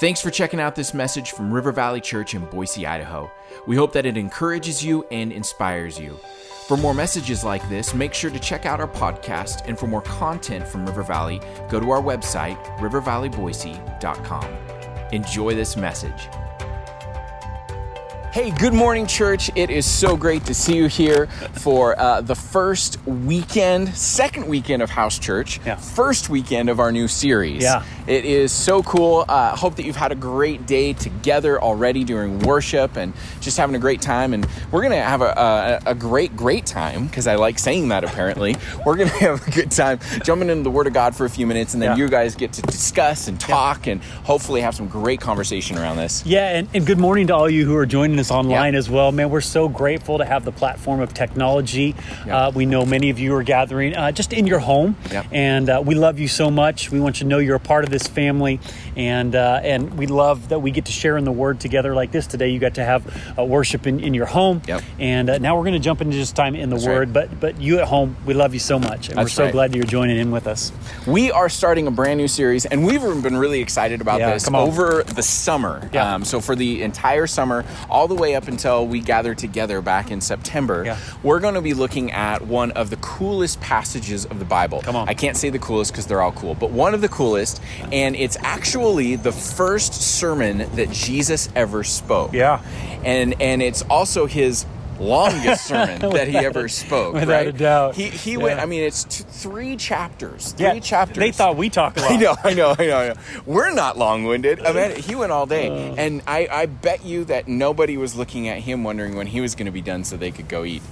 Thanks for checking out this message from River Valley Church in Boise, Idaho. We hope that it encourages you and inspires you. For more messages like this, make sure to check out our podcast. And for more content from River Valley, go to our website, rivervalleyboise.com. Enjoy this message. Hey, good morning, church. It is so great to see you here for uh, the first weekend, second weekend of House Church, Yeah. first weekend of our new series. Yeah. It is so cool. Uh, hope that you've had a great day together already during worship and just having a great time. And we're going to have a, a, a great, great time because I like saying that apparently. we're going to have a good time jumping into the Word of God for a few minutes and then Yeah. you guys get to discuss and talk and hopefully have some great conversation around this. Yeah, and, and good morning to all you who are joining us online Yeah. as well. Man, we're so grateful to have the platform of technology. Yeah. Uh, we know many of you are gathering uh, just in your home, Yeah. and uh, we love you so much. We want you to know you're a part of this family, and uh, and we love that we get to share in the Word together like this today. You got to have uh, worship in, in your home, Yep. and uh, now we're going to jump into just time in the That's Word. right. But but you at home, we love you so much, and we're so right. glad that you're joining in with us. We are starting a brand new series, and we've been really excited about Yeah, this over the summer. Yeah. Um, so, for the entire summer, all the way up until we gather together back in September, Yeah. we're going to be looking at one of the coolest passages of the Bible. Come on. I can't say the coolest because they're all cool, but one of the coolest, and it's actually the first sermon that Jesus ever spoke. Yeah. and and it's also his longest sermon that he ever spoke. without right? a doubt. He he went. I mean, it's t- three chapters. Three chapters. They thought we talk a lot. I know, I know, I know, I know. We're not long-winded. I mean, he went all day, Uh. and I, I bet you that nobody was looking at him wondering when he was going to be done, so they could go eat.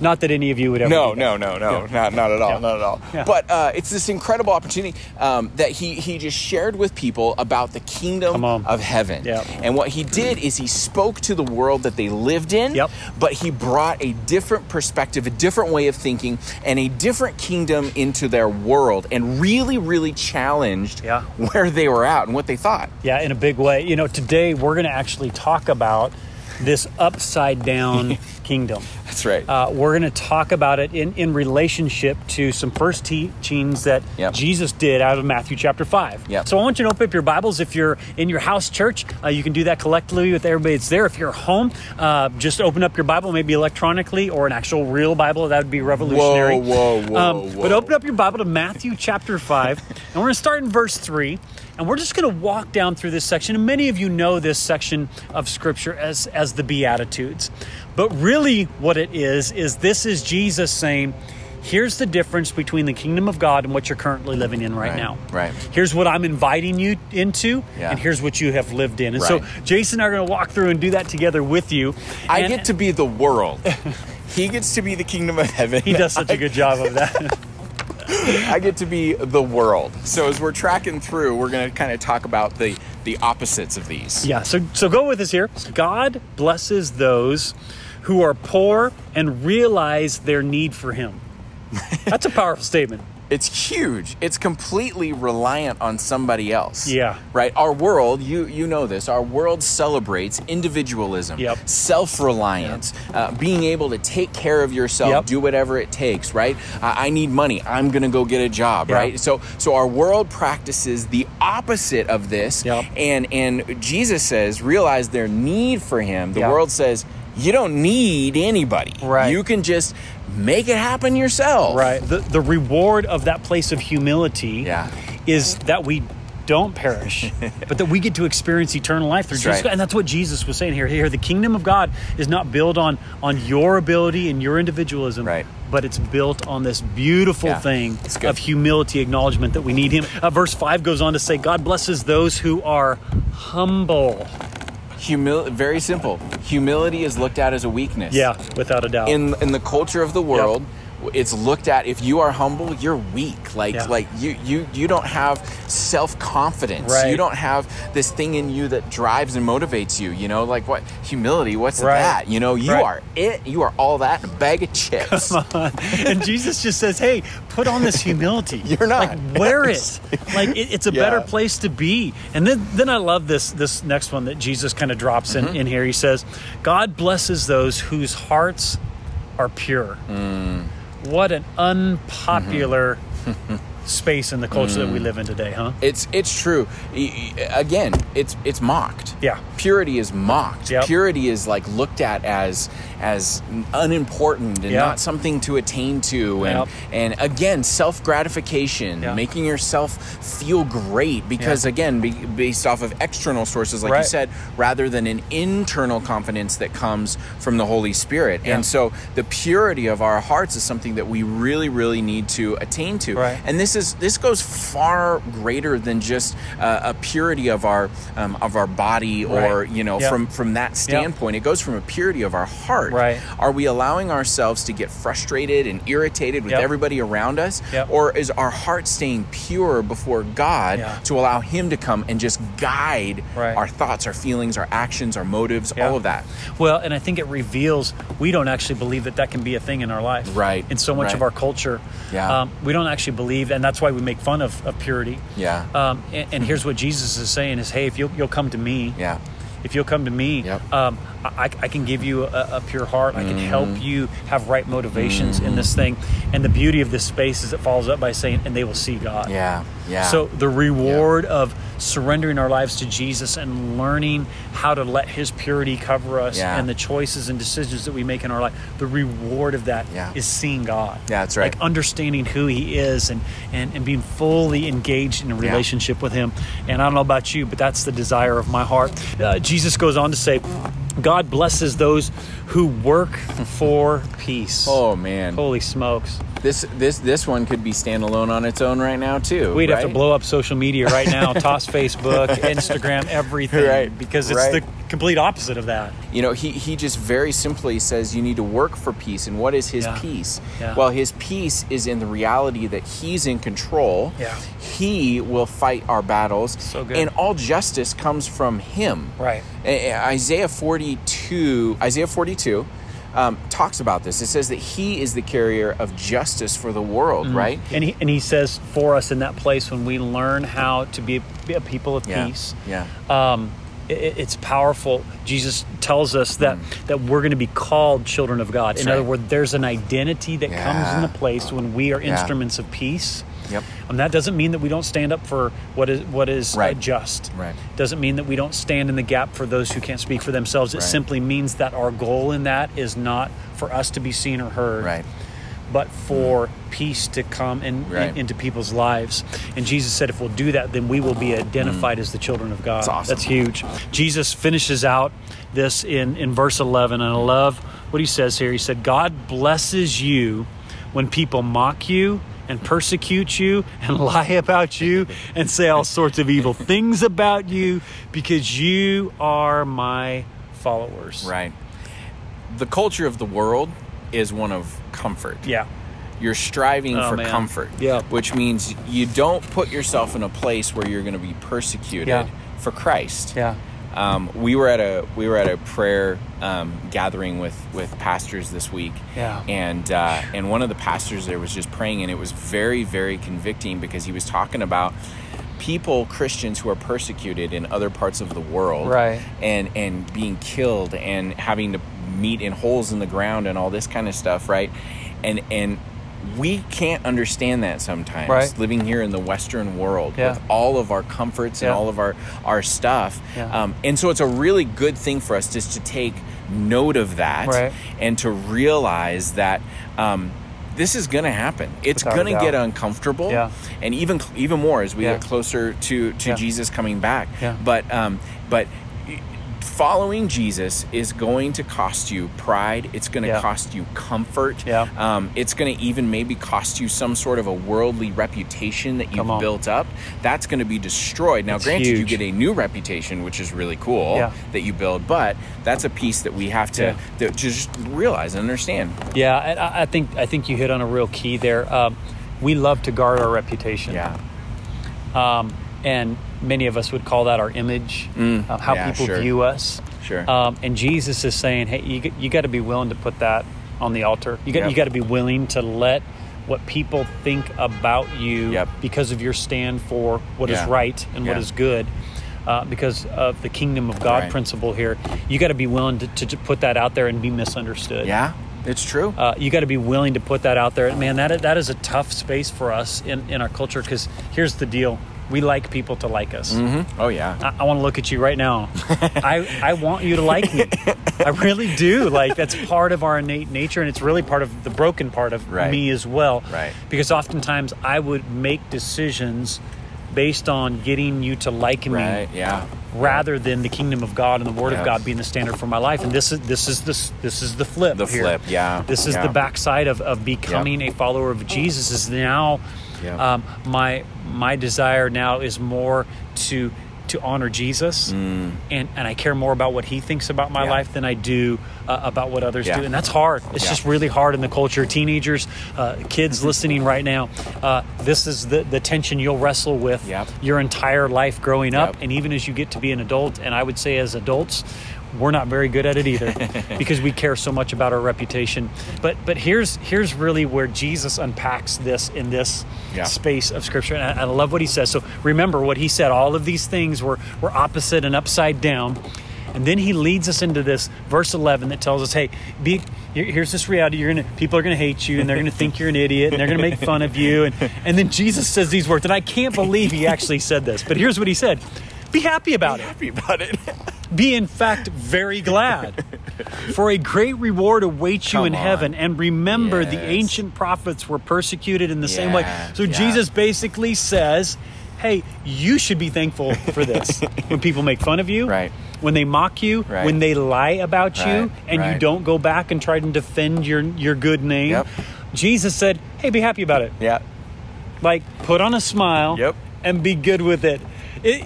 Not that any of you would ever. No, no, no, no, Yeah. not not at all, Yeah. not at all. Yeah. But uh, it's this incredible opportunity um, that he he just shared with people about the kingdom of heaven. Yeah. And what he did is he spoke to the world that they lived in. Yep. But he brought a different perspective, a different way of thinking, and a different kingdom into their world, and really, really challenged Yeah. where they were at and what they thought. Yeah, in a big way. You know, today we're going to actually talk about this upside down kingdom. That's right. Uh, we're going to talk about it in, in relationship to some first teachings that Yep. Jesus did out of Matthew chapter 5. Yep. So I want you to open up your Bibles. If you're in your house church, uh, you can do that collectively with everybody that's there. If you're home, uh, just open up your Bible, maybe electronically or an actual real Bible. That would be revolutionary. Whoa, whoa, whoa, Um, But open up your Bible to Matthew chapter 5, and we're going to start in verse 3. And we're just going to walk down through this section. And many of you know this section of Scripture as, as the Beatitudes. But really, what it is, is this is Jesus saying, here's the difference between the kingdom of God and what you're currently living in right, Right, now. right. Here's what I'm inviting you into, Yeah. and here's what you have lived in. And Right. so Jason and I are going to walk through and do that together with you. I And get to be the world. he gets to be the kingdom of heaven. He does such a good job of that. I get to be the world. So as we're tracking through, we're going to kind of talk about the the opposites of these. Yeah, so so go with us here. God blesses those who are poor and realize their need for him. That's a powerful statement. It's huge. It's completely reliant on somebody else. Yeah. Right? Our world, you you know this, our world celebrates individualism, Yep. self-reliance, uh, being able to take care of yourself, Yep. do whatever it takes, right? I I need money. I'm going to go get a job, Yeah. right? So so our world practices the opposite of this. Yep. And and Jesus says, realize their need for him. The world says, you don't need anybody. Right. You can just make it happen yourself. Right. The the reward of that place of humility Yeah. is that we don't perish, but that we get to experience eternal life through That's Jesus. right. And that's what Jesus was saying here. Here, the kingdom of God is not built on on your ability and your individualism, Right. but it's built on this beautiful Yeah. thing of humility, acknowledgement that we need Him. Uh, verse five goes on to say, "God blesses those who are humble." Humil- very simple. Humility is looked at as a weakness. Yeah, without a doubt. In in the culture of the world, it's looked at if you are humble, you're weak. Like Yeah. like you you you don't have self confidence. Right. You don't have this thing in you that drives and motivates you. You know, like what humility? What's Right. that? You know, you Right. are it. You are all that in a bag of chips. and Jesus just says, "Hey, put on this humility. You're not. like wear it. Like it, it's a Yeah. better place to be." And then, then I love this this next one that Jesus kind of drops in, Mm-hmm. in here. He says, "God blesses those whose hearts are pure." Mm. What an unpopular mm-hmm. space in the culture that we mm. live in today, huh? It's it's true. Again, it's it's mocked. Yeah. Purity is mocked. Yep. Purity is like looked at as as unimportant and Yeah. not something to attain to and Yep. and again, self-gratification, Yeah. making yourself feel great because again, be, based off of external sources like you said, rather than an internal confidence that comes from the Holy Spirit. And so the purity of our hearts is something that we really really need to attain to. Right. And this is this goes far greater than just uh, a purity of our um, of our body or Right. you know Yeah. from from that standpoint. It goes from a purity of our heart. Right. Are we allowing ourselves to get frustrated and irritated with Yep. everybody around us, Yep. or is our heart staying pure before God Yeah. to allow Him to come and just guide Right. our thoughts, our feelings, our actions, our motives, all of that? Well, and I think it reveals we don't actually believe that that can be a thing in our life. Right, In so much right. of our culture, Yeah. um, we don't actually believe, and that's why we make fun of, of purity. Yeah. Um, and, and here's what Jesus is saying: is Hey, if you'll, you'll come to me, Yeah. if you'll come to me, Yep. um, I, I can give you a, a pure heart. I can help Mm-hmm. you have right motivations in this thing. And the beauty of this space is it follows up by saying, and they will see God. Yeah. Yeah. So the reward of surrendering our lives to Jesus and learning how to let His purity cover us Yeah. and the choices and decisions that we make in our life, the reward of that is Yeah. seeing God. Yeah, that's right. Like understanding who He is and, and, and being fully engaged in a Yeah. relationship with Him. And I don't know about you, but that's the desire of my heart. Uh, Jesus goes on to say, God blesses those who work for peace. Oh man. Holy smokes. This this this one could be standalone on its own right now too. We'd have to blow up social media right now, toss Facebook, Instagram, everything, Right, because it's right. the complete opposite of that. You know, he he just very simply says you need to work for peace. And what is his Yeah. peace? Yeah. Well, his peace is in the reality that he's in control. Yeah. He will fight our battles. So good. And all justice comes from him. Right. A- a- Isaiah 42, Isaiah 42 um, talks about this. It says that he is the carrier of justice for the world, right? And he, and he says for us in that place when we learn how to be, be a people of Yeah. peace, Yeah. um, it's powerful. Jesus tells us that that we're going to be called children of God. in Mm. right. other words, there's an identity that comes Yeah. in the place when we are Yeah. instruments of peace. Yep. And that doesn't mean that we don't stand up for what is what is Right. just. Right. Doesn't mean that we don't stand in the gap for those who can't speak for themselves. It Right. simply means that our goal in that is not for us to be seen or heard, Right. But for peace to come in, in- into people's lives. And Jesus said, if we'll do that, then we will be mm. identified as the children of God. That's awesome. That's huge. Jesus finishes out this in, in verse 11, and I love what he says here. He said, God blesses you when people mock you and persecute you and lie about you and say all sorts of evil things about you because you are my followers. Right. The culture of the world is one of comfort. Yeah. You're striving Oh, for man. comfort. Yeah. Which means you don't put yourself in a place where you're going to be persecuted Yeah. for Christ. Yeah. Um, we were at a we were at a prayer um, gathering with with pastors this week. Yeah. And uh, and one of the pastors there was just praying, and it was very very convicting because he was talking about people Christians who are persecuted in other parts of the world, Right. And and being killed and having to meet in holes in the ground and all this kind of stuff, right? And and we can't understand that sometimes Right. living here in the western world Yeah. with all of our comforts and Yeah. all of our our stuff Yeah. um, and so it's a really good thing for us just to take note of that Right. and to realize that um, this is going to happen. It's going to get uncomfortable, Yeah. and even even more as we Yeah. get closer to to Yeah. Jesus coming back. Yeah. But um, but following Jesus is going to cost you pride. It's going to Yeah. cost you comfort. Yeah. Um, it's going to even maybe cost you some sort of a worldly reputation that you've built up. That's going to be destroyed. Now, It's granted, you get a new reputation, which is really cool Yeah. that you build, but that's a piece that we have to, to just realize and understand. Yeah, and I I think I think you hit on a real key there. Um, we love to guard our reputation. Yeah. Um, and many of us would call that our image, Mm, uh, how yeah, people sure. view us. Sure. Um, and Jesus is saying, hey, you, you got to be willing to put that on the altar. You got Yep. you got to be willing to let what people think about you Yep. because of your stand for what is Yeah. right and what Yeah. is good. Uh, because of the kingdom of God Right. principle here, you got to be willing to, to, to put that out there and be misunderstood. Yeah. It's true. Uh, you got to be willing to put that out there. Man, that that is a tough space for us in, in our culture because here's the deal: we like people to like us. mm-hmm. Oh yeah. I, I want to look at you right now. I I want you to like me. I really do. Like that's part of our innate nature, and it's really part of the broken part of Right. me as well. Right. Because oftentimes I would make decisions based on getting you to like me Right. Yeah. rather than the kingdom of God and the word Yeah. of God being the standard for my life. And this is this is this this is the flip. The here. flip, yeah, This is yeah. the backside of, of becoming a follower of Jesus. Is now Yeah. um, my my desire now is more to to honor Jesus, and and I care more about what He thinks about my Mm. Yeah. life than I do uh, about what others Yeah. do, and that's hard. It's Yeah. just really hard in the culture. Teenagers, uh, kids listening right now, uh, this is the the tension you'll wrestle with Yep. your entire life growing up, Yep. and even as you get to be an adult. And I would say, as adults, we're not very good at it either because we care so much about our reputation. But but here's here's really where Jesus unpacks this in this Yeah. space of Scripture, and I, I love what he says. So remember what he said. All of these things were were opposite and upside down. And then he leads us into this verse 11 that tells us, "Hey, be here's this reality. You're gonna people are gonna hate you, and they're gonna think you're an idiot, and they're gonna make fun of you." And and then Jesus says these words, and I can't believe he actually said this. But here's what he said: Be happy about it. Happy about it. Be in fact very glad, for a great reward awaits you Come in on. heaven. And remember, the ancient prophets were persecuted in the same way. So yeah. Jesus basically says, "Hey, you should be thankful for this. when people make fun of you, Right. When they mock you, Right. when they lie about you, Right, and you don't go back and try to defend your your good name." Yep. Jesus said, "Hey, be happy about it. yeah. Like, put on a smile, Yep. and be good with it." It,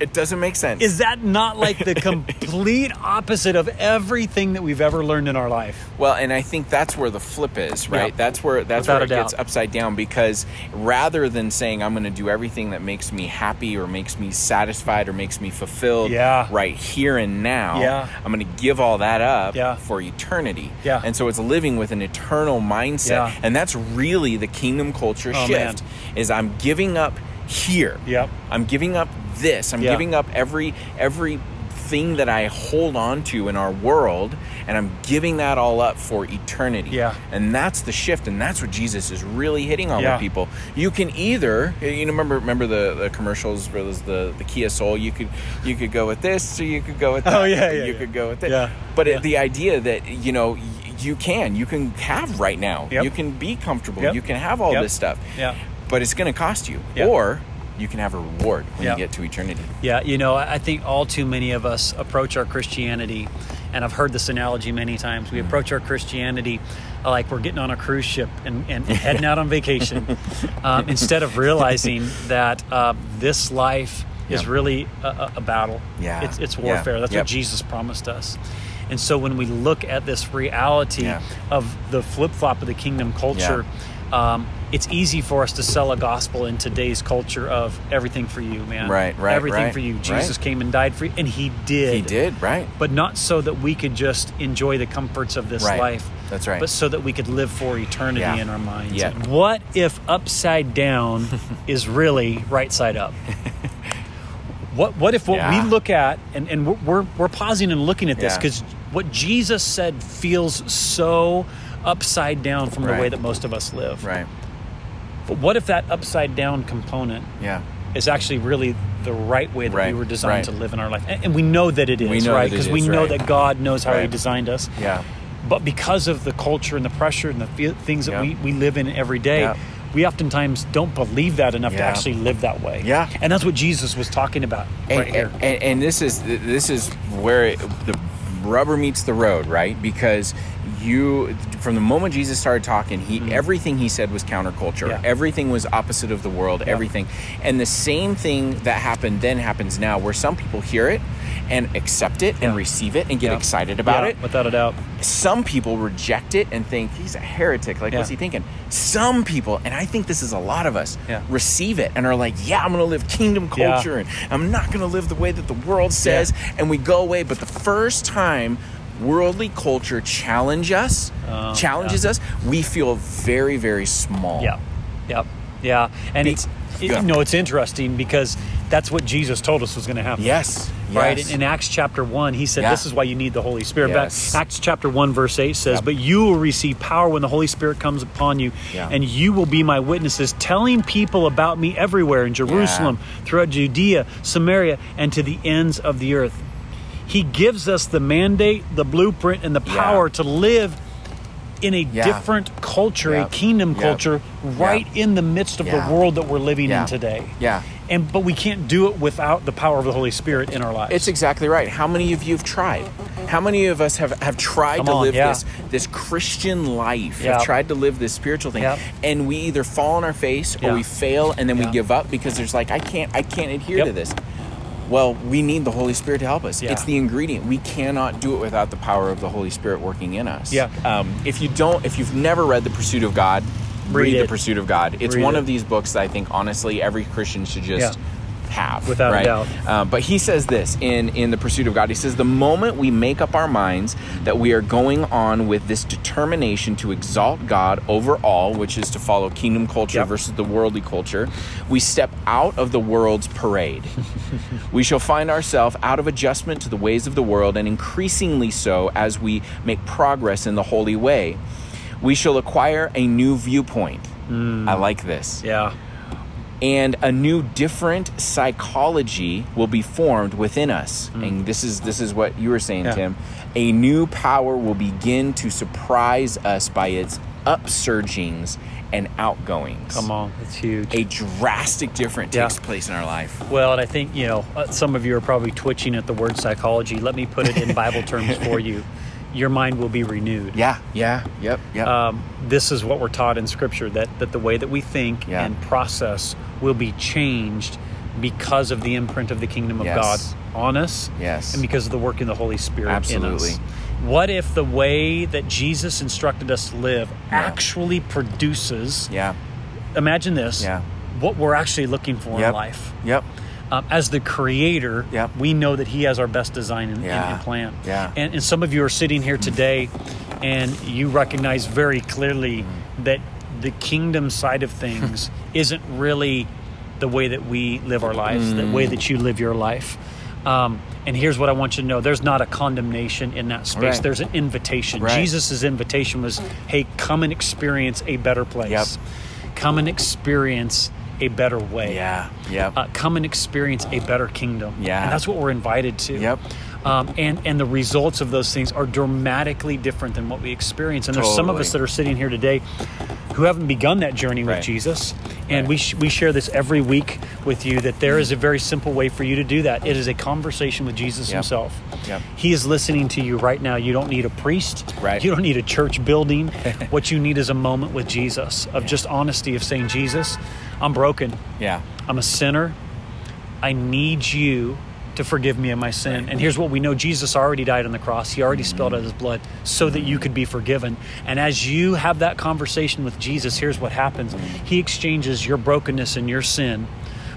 It doesn't make sense. is that not like the complete opposite of everything that we've ever learned in our life? Well, and I think that's where the flip is, right? Yeah. That's where that's Without where it gets upside down because rather than saying I'm going to do everything that makes me happy or makes me satisfied or makes me fulfilled Yeah. right here and now, Yeah. I'm going to give all that up Yeah. for eternity. Yeah. And so it's living with an eternal mindset. Yeah. And that's really the kingdom culture Oh, shift is I'm giving up here. Yep. I'm giving up this. I'm Yeah. giving up every every thing that I hold on to in our world and I'm giving that all up for eternity. Yeah. And that's the shift and that's what Jesus is really hitting on Yeah. with people. You can either you know remember remember the, the commercials for the the Kia Soul you could you could go with this or you could go with oh, that. Oh, yeah, yeah, You yeah. could go with it. Yeah. But. It, the idea that you know you can you can have right now. Yep. You can be comfortable. Yep. You can have all Yep. this stuff. Yeah. But it's going to cost you. Yeah. Or you can have a reward when Yeah. you get to eternity. Yeah, you know, I think all too many of us approach our Christianity, and I've heard this analogy many times. Mm. We approach our Christianity like we're getting on a cruise ship and, and heading out on vacation, um, instead of realizing that uh, this life is Yeah. really a, a- battle. Yeah. It's, it's Yeah. warfare. That's Yep. what Jesus promised us. And so when we look at this reality Yeah. of the flip flop of the kingdom culture, um, it's easy for us to sell a gospel in today's culture of everything for you, man. Right, right, Everything right, for you. right. Jesus came and died for you, and He did. He did, right? But not so that we could just enjoy the comforts of this Right. life. That's right. But so that we could live for eternity Yeah. in our minds. Yeah. What if upside down is really right side up? What what if what Yeah. we look at and, and we're, we're we're pausing and looking at this Yeah. because what Jesus said feels so upside down from the way that most of us live. Right. But what if that upside down component Yeah. is actually really the right way that Right, we were designed right. to live in our life. And, and we know that it is, We know right? that Because we know right. that God knows how He designed us. Yeah. But because of the culture and the pressure and the fe- things that Yeah. we, we live in every day, Yeah. we oftentimes don't believe that enough to actually live that way. Yeah. And that's what Jesus was talking about And, right here. and, and this is this is where it, the rubber meets the road, right? Because you from the moment Jesus started talking, he everything he said was counterculture. Mm-hmm. Yeah. Everything was opposite of the world. Yeah. Everything, and the same thing that happened then happens now, where some people hear it and accept it and receive it and get Yeah. excited about Yeah, it. Without a doubt. some people reject it and think he's a heretic. Like, Yeah. what's he thinking? Some people, and I think this is a lot of us, Yeah. receive it and are like, yeah, I'm going to live kingdom Yeah. culture and I'm not going to live the way that the world says. And we go away. But the first time worldly culture challenge us, Oh, challenges us, we feel very, very small. Yeah. Yep. Yeah. And Be- it's it, Yeah. no, it's interesting because that's what Jesus told us was going to happen. Yes. Right yes. in, in Acts chapter one, he said, Yeah. "This is why you need the Holy Spirit." But Yes. Acts chapter one, verse eight says, Yep. "But you will receive power when the Holy Spirit comes upon you, Yeah. and you will be my witnesses, telling people about me everywhere in Jerusalem, throughout Judea, Samaria, and to the ends of the earth." He gives us the mandate, the blueprint, and the Yeah. power to live in a Yeah. different culture, Yep. a kingdom Yep. culture, right Yep. in the midst of Yeah. the world that we're living Yeah. in today. Yeah. And but we can't do it without the power of the Holy Spirit in our lives. It's exactly right. How many of you have tried? How many of us have, have tried Come to on, live yeah. this this Christian life? Yeah. Have tried to live this spiritual thing, and we either fall on our face or Yeah. we fail, and then Yeah. we give up because there's like I can't I can't adhere to this. Well, we need the Holy Spirit to help us. Yeah. It's the ingredient. We cannot do it without the power of the Holy Spirit working in us. Yeah. Um, if you don't, if you've never read The Pursuit of God, Read read. The Pursuit of God. It's Read one it. of these books that I think honestly every Christian should just have. Without a doubt. Uh, but he says this in in the pursuit of God. He says the moment we make up our minds that we are going on with this determination to exalt God over all, which is to follow kingdom culture Yep. versus the worldly culture, we step out of the world's parade. we shall find ourselves out of adjustment to the ways of the world, and increasingly so as we make progress in the holy way. We shall acquire a new viewpoint. I like this yeah. And a new different psychology will be formed within us and this is this is what you were saying. Yeah. tim a new power will begin to surprise us by its upsurgings and outgoings Come on, it's huge. a drastic difference Yeah. takes place in our life Well, and I think, you know, uh, some of you are probably twitching at the word psychology. Let me put it in Bible terms for you. Your mind will be renewed. yeah yeah yep yep Um, this is what we're taught in Scripture that, that the way that we think Yeah. and process will be changed because of the imprint of the kingdom of Yes. God on us Yes. and because of the work in the Holy Spirit Absolutely. in us. What if the way that Jesus instructed us to live Yeah. actually produces, yeah imagine this, Yeah. what we're actually looking for in life? yep um, as the creator, Yep. we know that He has our best design and, Yeah. and plan. Yeah. And, and some of you are sitting here today, and you recognize very clearly Mm-hmm. that the kingdom side of things isn't really the way that we live our lives, the way Mm. that you live your life. Um, and here's what I want you to know: there's not a condemnation in that space. Right. There's an invitation. Right. Jesus' invitation was, "Hey, come and experience a better place. Yep. Come and experience a better way." yeah yep uh, come and experience a better kingdom. Yeah. and that's what we're invited to. Yep. Um, and and the results of those things are dramatically different than what we experience. And there's some of us that are sitting here today who haven't begun that journey with Jesus. And Right. we sh- we share this every week with you that there is a very simple way for you to do that. It is a conversation with Jesus Yep. Himself. Yep. He is listening to you right now. You don't need a priest. Right. You don't need a church building. what you need is a moment with Jesus of just honesty of saying, Jesus, I'm broken. yeah I'm a sinner. I need you to forgive me of my sin. And here's what we know Jesus already died on the cross. He already spilled mm-hmm. out his blood so that you could be forgiven. And as you have that conversation with Jesus, here's what happens mm-hmm. He exchanges your brokenness and your sin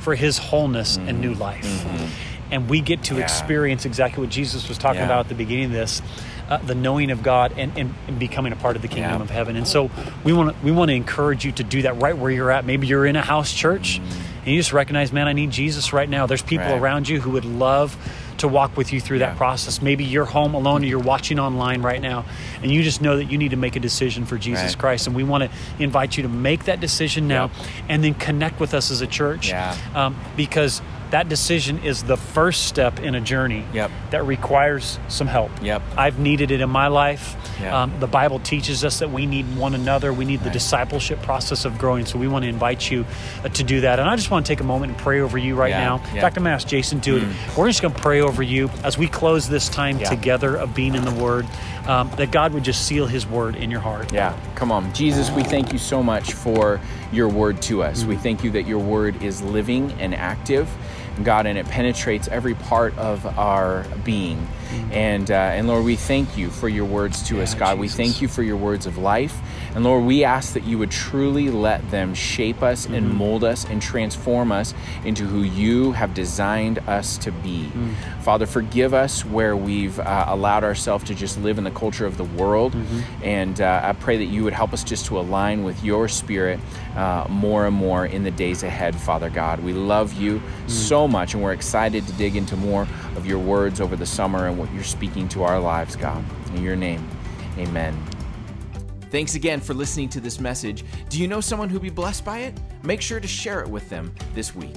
for his wholeness and new mm-hmm. life. And we get to Yeah. experience exactly what Jesus was talking Yeah. about at the beginning of this. Uh, the knowing of God and, and, and becoming a part of the kingdom Yeah. of heaven, and so we want to we want to encourage you to do that right where you're at. Maybe you're in a house church, and you just recognize, man, I need Jesus right now. There's people. Right. around you who would love to walk with you through that process. Maybe you're home alone, or you're watching online right now, and you just know that you need to make a decision for Jesus Right. Christ. And we want to invite you to make that decision now, and then connect with us as a church, Yeah. um, because that decision is the first step in a journey Yep. that requires some help. Yep. I've needed it in my life. Yeah. Um, the Bible teaches us that we need one another. We need the discipleship process of growing. So we want to invite you uh, to do that. And I just want to take a moment and pray over you right Yeah, now. yeah. Mm. In fact, I'm going to ask Jason to. We're just going to pray over you as we close this time Yeah. together of being in the Word. Um, that God would just seal His Word in your heart. Yeah, come on. Jesus, we thank you so much for your word to us. We thank you that your word is living and active, God, and it penetrates every part of our being. And, uh, and Lord, we thank you for your words to us, God. We thank you for your words of life. And Lord, we ask that you would truly let them shape us and mold us and transform us into who you have designed us to be. Father, forgive us where we've uh, allowed ourselves to just live in the culture of the world. And uh, I pray that you would help us just to align with your spirit uh, more and more in the days ahead, Father God. We love you so much, and we're excited to dig into more of your words over the summer and what you're speaking to our lives, God. In your name, amen. Thanks again for listening to this message. Do you know someone who'd be blessed by it? Make sure to share it with them this week.